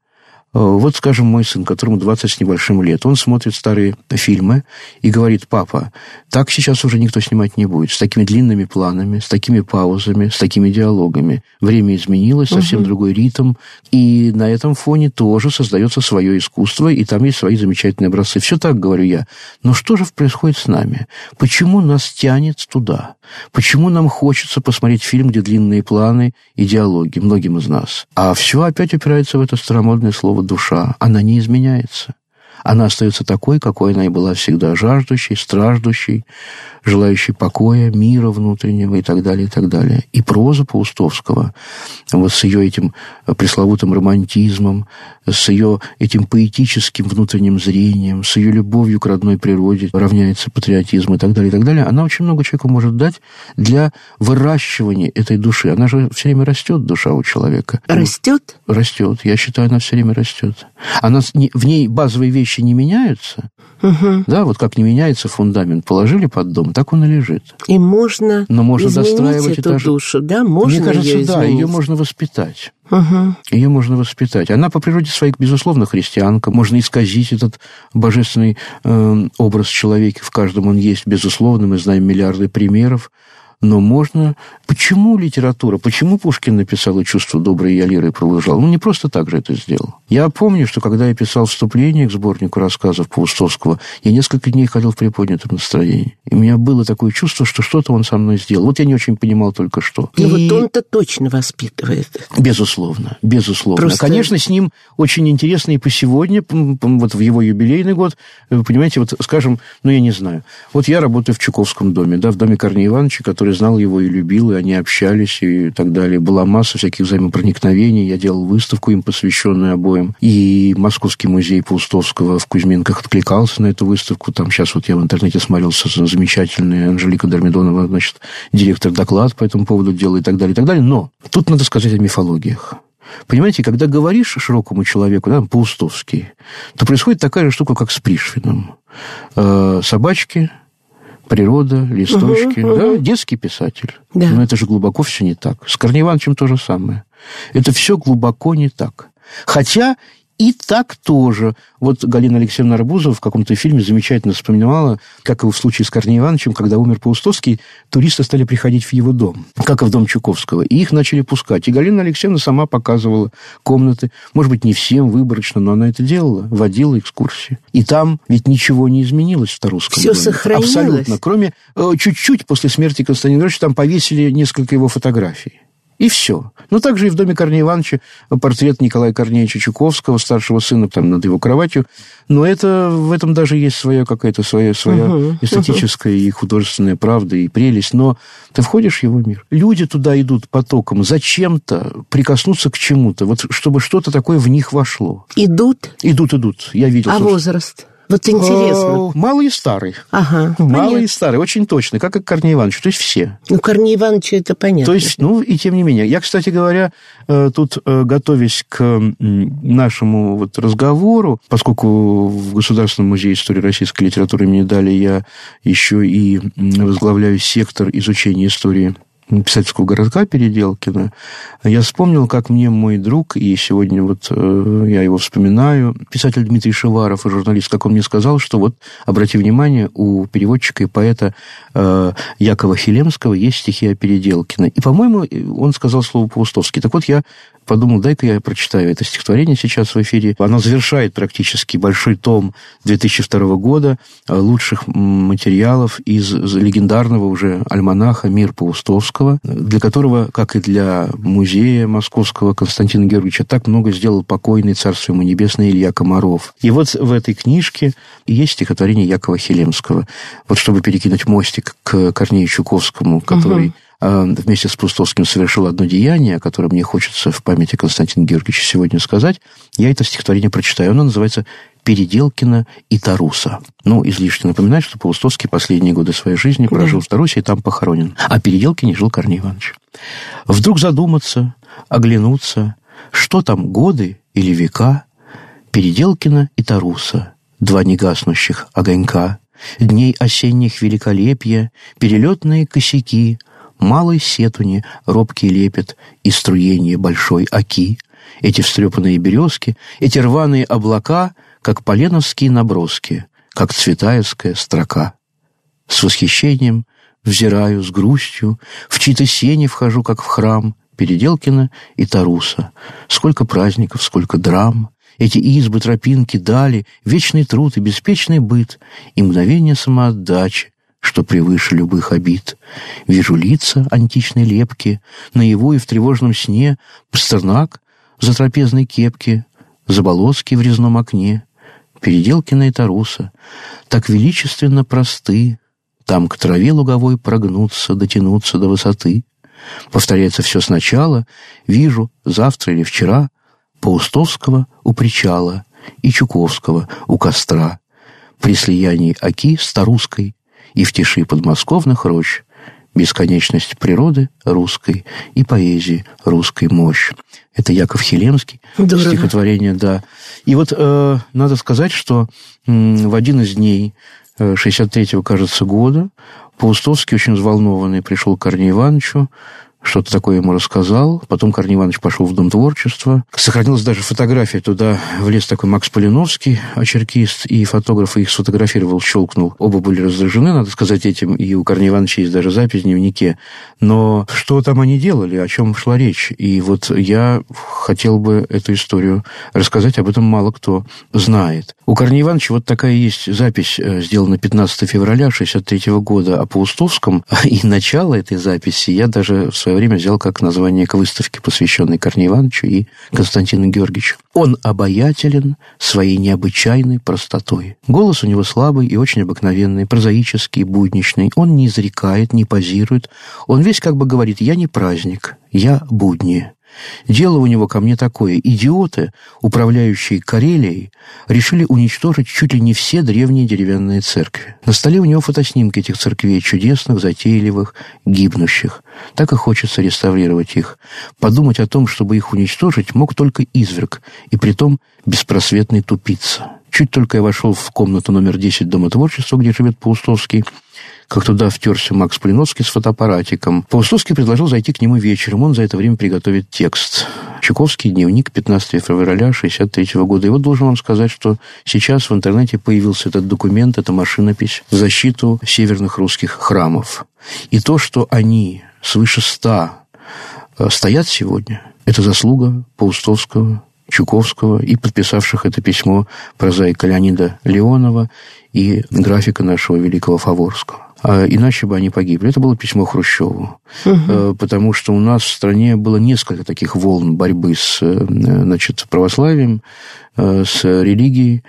вот, скажем, мой сын, которому 20 с небольшим лет, он смотрит старые фильмы и говорит, папа, так сейчас уже никто снимать не будет, с такими длинными планами, с такими паузами, с такими диалогами. Время изменилось, совсем угу. другой ритм, и на этом фоне тоже создается свое искусство, и там есть свои замечательные образцы. Все так, говорю я. Но что же происходит с нами? Почему нас тянет туда? Почему нам хочется посмотреть фильм, где длинные планы и диалоги, многим из нас? А все опять упирается в это старомодное слово «душа». Она не изменяется. Она остается такой, какой она и была всегда, жаждущей, страждущей, желающий покоя, мира внутреннего и так далее, и так далее. И проза Паустовского, вот с ее этим пресловутым романтизмом, с ее этим поэтическим внутренним зрением, с ее любовью к родной природе, равняется патриотизм и так далее, и так далее, она очень много человеку может дать для выращивания этой души. Она же все время растет, душа у человека. Растет? Растет. Я считаю, она все время растет. Она, в ней базовые вещи не меняются, Угу. Да, вот как не меняется фундамент, положили под дом, так он и лежит. И можно Но можно достраивать эту этаж. душу, да? Можно Мне кажется, ее да, ее можно воспитать. Угу. Ее можно воспитать. Она по природе своей, безусловно, христианка. Можно исказить этот божественный э, образ человека. В каждом он есть, безусловно. Мы знаем миллиарды примеров. Но можно... Почему литература? Почему Пушкин написал «И чувство доброе я лирой продолжал»? Ну, не просто так же это сделал. Я помню, что когда я писал вступление к сборнику рассказов Паустовского, я несколько дней ходил в приподнятом настроении. И у меня было такое чувство, что что-то он со мной сделал. Вот я не очень понимал только что. Ну, И- вот он-то точно воспитывает. Безусловно, безусловно. Просто- Конечно, с ним очень интересно и по сегодня, вот в его юбилейный год, вы понимаете, вот скажем, ну, я не знаю, вот я работаю в Чуковском доме, да, в доме Корнея Ивановича, который знал его и любил, и они общались и так далее. Была масса всяких взаимопроникновений, я делал выставку им, посвященную обоим, и Московский музей Паустовского в Кузьминках откликался на эту выставку, там сейчас вот я в интернете смотрел замечательная Анжелика Дормидонова, значит, директор доклад по этому поводу делает и так далее, и так далее, но тут надо сказать о мифологиях. Понимаете, когда говоришь широкому человеку, да, Паустовский, то происходит такая же штука, как с Пришвином. Э, собачки, природа, листочки, Мгм, да, мгм. детский писатель. Да. Но это же глубоко все не так. С Корнеем Ивановичем то же самое. Это все глубоко не так. Хотя и так тоже. Вот Галина Алексеевна Арбузова в каком-то фильме замечательно вспоминала, как и в случае с Корнеем Ивановичем, когда умер Паустовский, туристы стали приходить в его дом, как и в дом Чуковского, и их начали пускать. И Галина Алексеевна сама показывала комнаты, может быть, не всем выборочно, но она это делала, водила экскурсии. И там ведь ничего не изменилось в Тарусском Всё доме. сохранилось. Абсолютно. Кроме э, чуть-чуть после смерти Константина Григорьевича там повесили несколько его фотографий. И все. Ну, также и в доме Корнея Ивановича портрет Николая Корнеевича Чуковского, старшего сына, там, над его кроватью. Но это, в этом даже есть своя какая-то своя, своя Мгм, эстетическая и художественная правда, и прелесть. Но ты входишь в его мир. Люди туда идут потоком зачем-то прикоснуться к чему-то, вот чтобы что-то такое в них вошло. Идут, Идут, идут. Я видел. а собственно. возраст? Вот интересно. Э, Малый и старый. Ага, Малый и старый, очень точно, как и Корней Иванович, то есть все. Ну, Корней Иванович, это понятно. То есть, ну, и тем не менее. Я, кстати говоря, э, тут, э, готовясь к нашему вот разговору, поскольку в Государственном музее истории российской литературы имени Дали я еще и возглавляю сектор изучения истории писательского городка Переделкина, я вспомнил, как мне мой друг, и сегодня вот э, я его вспоминаю, писатель Дмитрий Шеваров и журналист, как он мне сказал, что вот, обрати внимание, у переводчика и поэта э, Якова Хилемского есть стихи о Переделкино. И, по-моему, он сказал слово Паустовский. Так вот, я подумал, дай-ка я прочитаю это стихотворение сейчас в эфире. Оно завершает практически большой том 2002 года э, лучших материалов из легендарного уже альманаха «Мир Паустовского», для которого, как и для музея московского Константина Георгиевича, так много сделал покойный царство ему небесное Илья Комаров. И вот в этой книжке есть стихотворение Якова Хилемского. Вот чтобы перекинуть мостик к Корнею Чуковскому, который э, вместе с Пустовским совершил одно деяние, о котором мне хочется в памяти Константина Георгиевича сегодня сказать. Я это стихотворение прочитаю. Оно называется «Переделкина и Таруса». Ну, излишне напоминать, что Паустовский последние годы своей жизни прожил в Тарусе и там похоронен. А Переделкине жил Корней Иванович. Вдруг задуматься, оглянуться, что там годы или века, Переделкина и Таруса, два негаснущих огонька, дней осенних великолепия, перелетные косяки, малой сетуни робкий лепет и струение большой оки, эти встрепанные березки, эти рваные облака, как поленовские наброски, как цветаевская строка. С восхищением взираю, с грустью, в чьи-то сени вхожу, как в храм, Переделкина и Таруса. Сколько праздников, сколько драм, эти избы, тропинки, дали, вечный труд и беспечный быт, и мгновение самоотдачи, что превыше любых обид. Вижу лица античной лепки, наяву и в тревожном сне, Пастернак за трапезной кепки, Заболоцкий в резном окне, Переделкина и Таруса, так величественно просты, там к траве луговой прогнуться, дотянуться до высоты. Повторяется все сначала, вижу, завтра или вчера, Паустовского у причала и Чуковского у костра, при слиянии оки с Тарусской и в тиши подмосковных рощ, бесконечность природы русской и поэзии русской мощь. Это Яков Хилемский. Здорово. Стихотворение, да. И вот э, надо сказать, что м, в один из дней э, 63-го, кажется, года Паустовский, очень взволнованный, пришел к Корнею Ивановичу, что-то такое ему рассказал. Потом Корней Иванович пошел в Дом творчества. Сохранилась даже фотография. Туда влез такой Макс Полиновский, очеркист, и фотограф их сфотографировал, щелкнул. Оба были раздражены, надо сказать, этим. И у Корнея Ивановича есть даже запись в дневнике. Но что там они делали, о чем шла речь? И вот я хотел бы эту историю рассказать. Об этом мало кто знает. У Корнея Ивановича вот такая есть запись, э, сделана 15 февраля 1963 года о Паустовском. И начало этой записи я даже в свое время взял как название к выставке, посвященной Корнею Ивановичу и Константину Георгиевичу. Он обаятелен своей необычайной простотой. Голос у него слабый и очень обыкновенный, прозаический, будничный. Он не изрекает, не позирует. Он весь как бы говорит «я не праздник, я будни». Дело у него ко мне такое. Идиоты, управляющие Карелией, решили уничтожить чуть ли не все древние деревянные церкви. На столе у него фотоснимки этих церквей, чудесных, затейливых, гибнущих. Так и хочется реставрировать их. Подумать о том, чтобы их уничтожить, мог только изверг, и притом беспросветный тупица. Чуть только я вошел в комнату номер 10 Дома творчества, где живет Паустовский, как туда втерся Макс Полиновский с фотоаппаратиком. Паустовский предложил зайти к нему вечером. Он за это время приготовит текст. Чуковский дневник 15 февраля 1963 года. И вот должен вам сказать, что сейчас в интернете появился этот документ, эта машинопись в защиту северных русских храмов. И то, что они свыше ста э, стоят сегодня, это заслуга Паустовского, Чуковского и подписавших это письмо прозаика Леонида Леонова и графика нашего великого Фаворского. А иначе бы они погибли. Это было письмо Хрущеву. Угу. Потому что у нас в стране было несколько таких волн борьбы с э, значит, православием, э, с религией.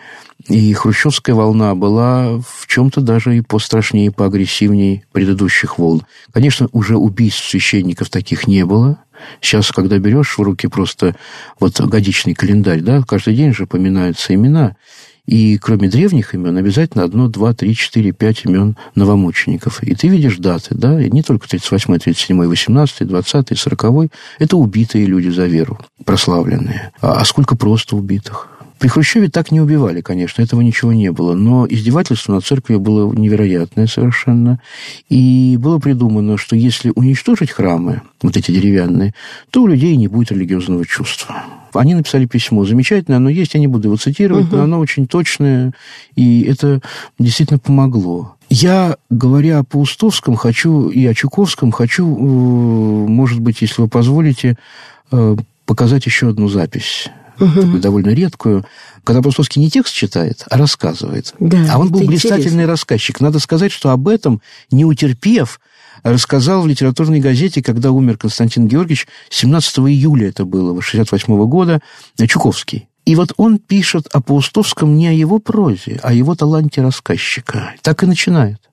И хрущевская волна была в чем-то даже и пострашнее, и поагрессивнее предыдущих волн. Конечно, уже убийств священников таких не было. Сейчас, когда берешь в руки просто вот годичный календарь, да, каждый день же поминаются имена. И кроме древних имен обязательно одно, два, три, четыре, пять имен новомучеников. И ты видишь даты, да, и не только 38-й, 37-й, 18-й, 20-й, 40-й. Это убитые люди за веру, прославленные. А, а сколько просто убитых? При Хрущеве так не убивали, конечно, этого ничего не было, но издевательство над церковью было невероятное совершенно. И было придумано, что если уничтожить храмы, вот эти деревянные, то у людей не будет религиозного чувства. Они написали письмо. Замечательное оно есть, я не буду его цитировать, угу. но оно очень точное, и это действительно помогло. Я, говоря о Паустовском, хочу и о Чуковском, хочу, э, может быть, если вы позволите, э, показать еще одну запись. Угу. довольно редкую, когда Паустовский не текст читает, а рассказывает. Да, а он был блистательный интересно. рассказчик. Надо сказать, что об этом, не утерпев, рассказал в литературной газете, когда умер Константин Георгиевич, 17 июля это было, 1968 года, Чуковский. И вот он пишет о Паустовском не о его прозе, а о его таланте рассказчика. Так и начинает.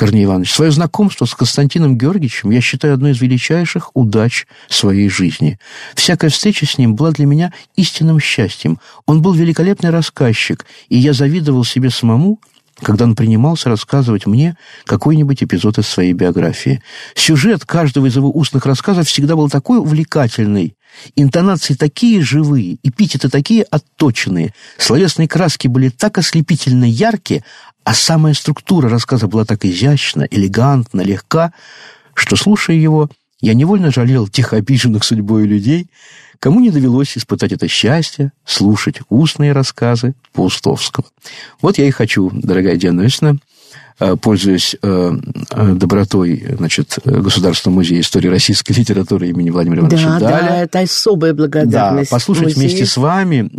Корней Иванович, свое знакомство с Константином Георгиевичем я считаю одной из величайших удач своей жизни. Всякая встреча с ним была для меня истинным счастьем. Он был великолепный рассказчик, и я завидовал себе самому, когда он принимался рассказывать мне какой-нибудь эпизод из своей биографии. Сюжет каждого из его устных рассказов всегда был такой увлекательный, интонации такие живые, эпитеты такие отточенные, словесные краски были так ослепительно яркие, а самая структура рассказа была так изящна, элегантна, легка, что, слушая его, я невольно жалел тех обиженных судьбой людей, кому не довелось испытать это счастье, слушать устные рассказы Паустовского. Вот я и хочу, дорогая Диана Ильичевна, э, пользуясь э, э, добротой значит, Государственного музея истории российской литературы имени Владимира Ивановича да, Даля. Да, это особая благодарность. Да, послушать музею. вместе с вами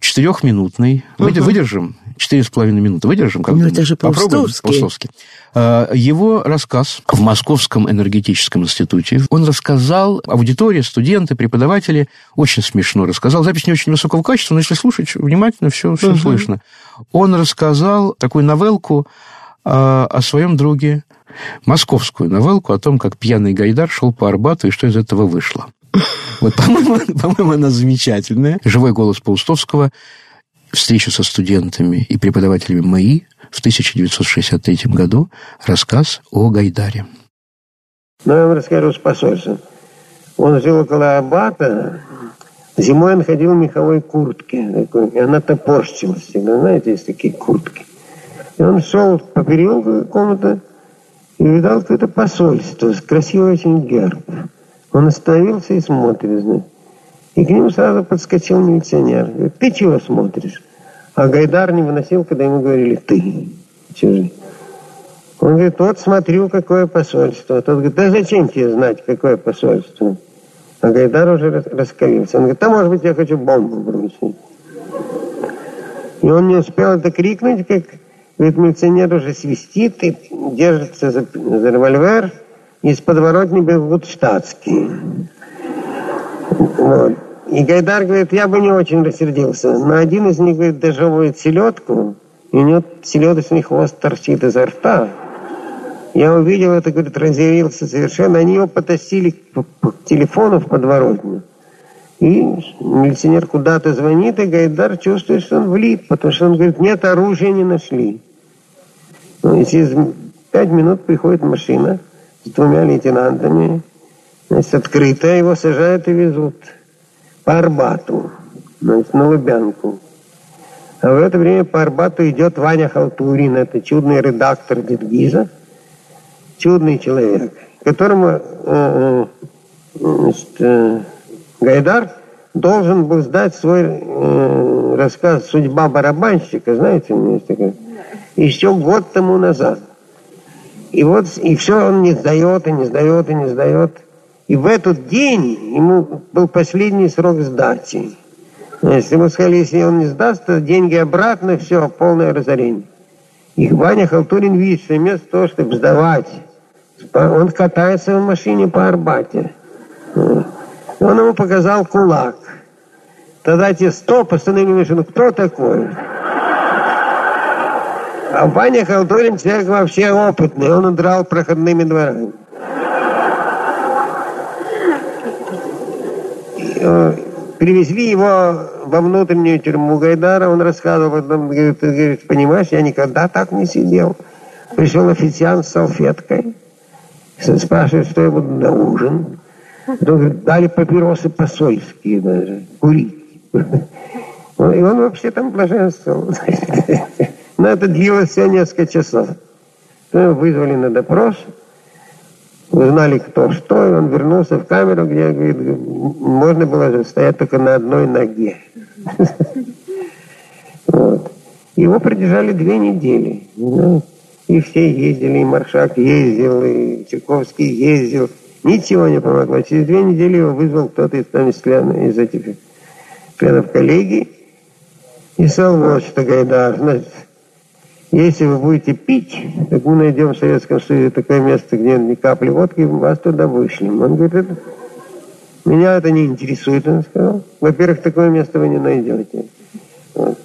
четырехминутный. Угу. Выдержим Четыре с половиной минуты выдержим? Как ну, это же Паустовский. Паустовский. А, его рассказ в Московском энергетическом институте. Он рассказал, аудитория, студенты, преподаватели, очень смешно рассказал. Запись не очень высокого качества, но если слушать внимательно, все, все угу. слышно. Он рассказал такую новелку о, о своем друге, московскую новелку о том, как пьяный Гайдар шел по Арбату и что из этого вышло. Вот, по-моему, по-моему, она замечательная. Живой голос Паустовского встречу со студентами и преподавателями МАИ в 1963 году рассказ о Гайдаре. Ну, я вам расскажу с посольством. Он жил около Аббата. Зимой он ходил в меховой куртке. Такой, и она топорщилась всегда. Знаете, есть такие куртки. И он шел по переулку комната и видал какое-то посольство с красивой очень герб. Он остановился и смотрит, знаешь. И к нему сразу подскочил милиционер. Говорит, ты чего смотришь? А Гайдар не выносил, когда ему говорили «ты». Чужие. Он говорит, вот смотрю, какое посольство. Тот говорит, да зачем тебе знать, какое посольство? А Гайдар уже раскалился. Он говорит, да может быть я хочу бомбу бросить. И он не успел это крикнуть, как говорит, милиционер уже свистит и держится за, за револьвер. Из подворотни бегут штатские. Вот. И Гайдар говорит, я бы не очень рассердился. Но один из них, говорит, дожевывает селедку, и у него селедочный хвост торчит изо рта. Я увидел это, говорит, разъявился совершенно. Они его потащили по, по телефону в подворотню. И милиционер куда-то звонит, и Гайдар чувствует, что он влип, потому что он говорит, нет, оружия не нашли. Ну, и через пять минут приходит машина с двумя лейтенантами, значит, открытая, его сажают и везут по Арбату, значит, на Лубянку. А в это время по Арбату идет Ваня Халтурин, это чудный редактор Дедгиза, чудный человек, которому э, э значит, э, Гайдар должен был сдать свой рассказ «Судьба барабанщика», знаете, у меня есть такой, еще год тому назад. И вот, и все он не сдает, и не сдает, и не сдает. И в этот день ему был последний срок сдачи. Если ему сказали, если он не сдаст, то деньги обратно, все, полное разорение. И Ваня Халтурин видит, что вместо того, чтобы сдавать, он катается в машине по Арбате. Он ему показал кулак. Тогда те стоп, остановили машину. Кто такой? А Ваня Халтурин человек вообще опытный. Он удрал проходными дворами. Э, привезли его во внутреннюю тюрьму Гайдара, он рассказывал, потом говорит, говорит, понимаешь, я никогда так не сидел. Пришел официант с салфеткой, спрашивает, что я буду на ужин. Потом говорит, дали папиросы посольские даже, курить. И он вообще там блаженствовал. Но это длилось все несколько часов. Вызвали на допрос, узнали кто что, и он вернулся в камеру, где говорит, можно было стоять только на одной ноге. Его продержали две недели. Ну, и все ездили, и Маршак ездил, и Чайковский ездил. Ничего не помогло. Через две недели его вызвал кто-то из, там, из, из этих членов коллегии и сказал вот что, Гайдар, значит, если вы будете пить, так мы найдем в Советском Союзе такое место, где ни капли водки, вас туда вышлем. Он говорит, это, меня это не интересует, он сказал. Во-первых, такое место вы не найдете. Вот.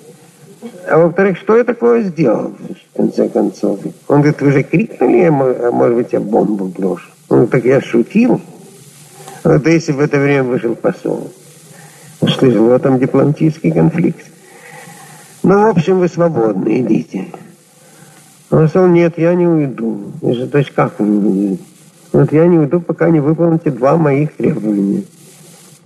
А во-вторых, что я такое сделал, в конце концов? Он говорит, вы же крикнули, а может быть, я бомбу брошу. Он говорит, так я шутил. Вот если в это время вышел посол, услышал, вот там дипломатический конфликт. Ну, в общем, вы свободны, идите. Он сказал, нет, я не уйду. Я же, то есть как вы не? Вот я не уйду, пока не выполните два моих требования.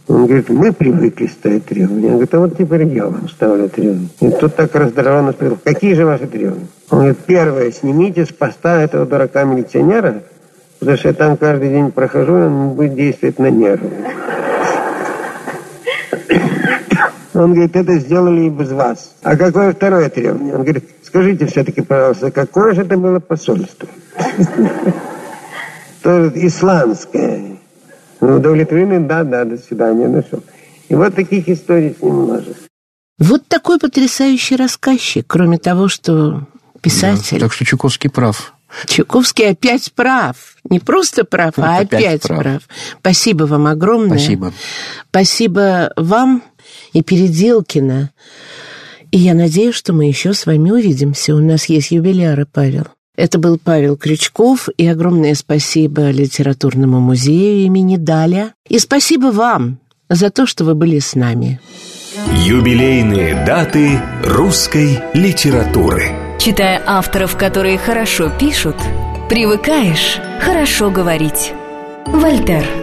Он говорит, мы привыкли ставить требования. Он говорит, а вот теперь я вам ставлю требования. И тут так раздраженно спросил, какие же ваши требования? Он говорит, первое, снимите с поста этого дурака-милиционера, потому что я там каждый день прохожу, он будет действовать на нервы. Он говорит, это сделали и без вас. А какое второе требование? Он говорит, скажите все-таки, пожалуйста, какое же это было посольство? То исландское. Ну, удовлетворены, да, да, до свидания, нашел. И вот таких историй с ним множество. Вот такой потрясающий рассказчик, кроме того, что писатель. Да, так что Чуковский прав. Чуковский опять прав. Не просто прав, а опять, опять прав. прав. Спасибо вам огромное. Спасибо. Спасибо вам и Переделкина. И я надеюсь, что мы еще с вами увидимся. У нас есть юбиляры, Павел. Это был Павел Крючков, и огромное спасибо Литературному музею имени Даля. И спасибо вам за то, что вы были с нами. Юбилейные даты русской литературы. Читая авторов, которые хорошо пишут, привыкаешь хорошо говорить. Вольтер.